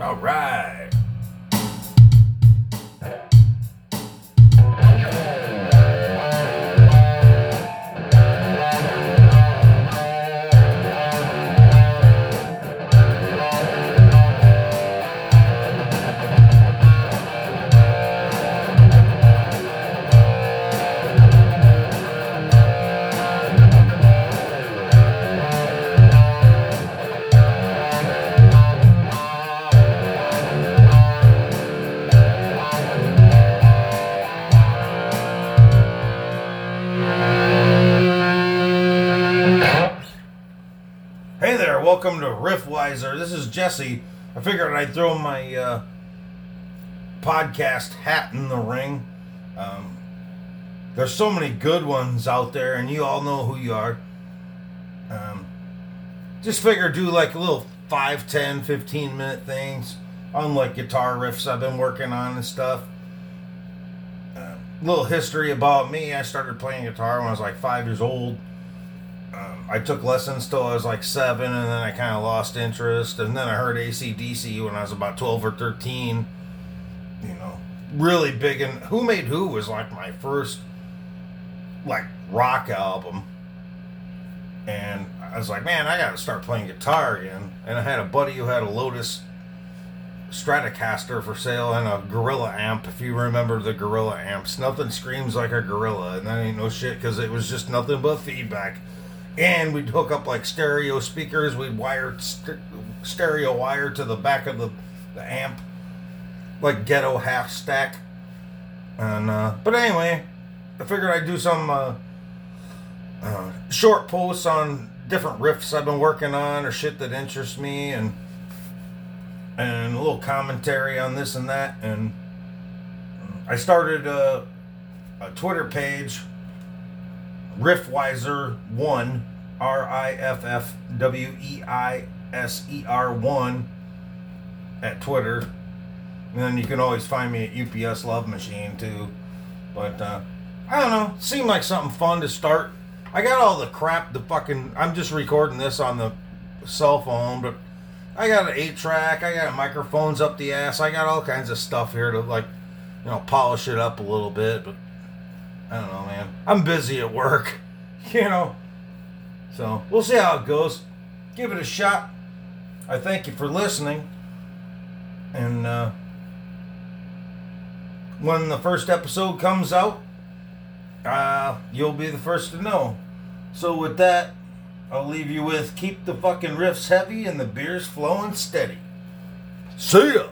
All right. Welcome to Riffweiser. This is Jesse. I figured I'd throw my uh, podcast hat in the ring. Um, there's so many good ones out there, and you all know who you are. Um, just figure do like a little 5, 10, 15 minute things on like guitar riffs I've been working on and stuff. Uh, little history about me I started playing guitar when I was like five years old. Um, I took lessons till I was like seven, and then I kind of lost interest. And then I heard ACDC when I was about 12 or 13. You know, really big. And Who Made Who was like my first, like, rock album. And I was like, man, I got to start playing guitar again. And I had a buddy who had a Lotus Stratocaster for sale and a Gorilla amp. If you remember the Gorilla amps, nothing screams like a Gorilla, and that ain't no shit because it was just nothing but feedback. And we'd hook up like stereo speakers. We'd wire st- stereo wire to the back of the, the amp, like ghetto half stack. And uh, but anyway, I figured I'd do some uh, uh, short posts on different riffs I've been working on or shit that interests me and and a little commentary on this and that. And I started a, a Twitter page, Riffweiser1, R I F F W E I S E R 1 at Twitter. And then you can always find me at UPS Love Machine too. But uh, I don't know, seemed like something fun to start. I got all the crap, the fucking. I'm just recording this on the cell phone, but I got an eight track. I got microphones up the ass. I got all kinds of stuff here to like, you know, polish it up a little bit. But I don't know, man. I'm busy at work, you know. So we'll see how it goes. Give it a shot. I thank you for listening. And uh, when the first episode comes out, uh, you'll be the first to know. So with that, I'll leave you with keep the fucking riffs heavy and the beers flowing steady. See ya!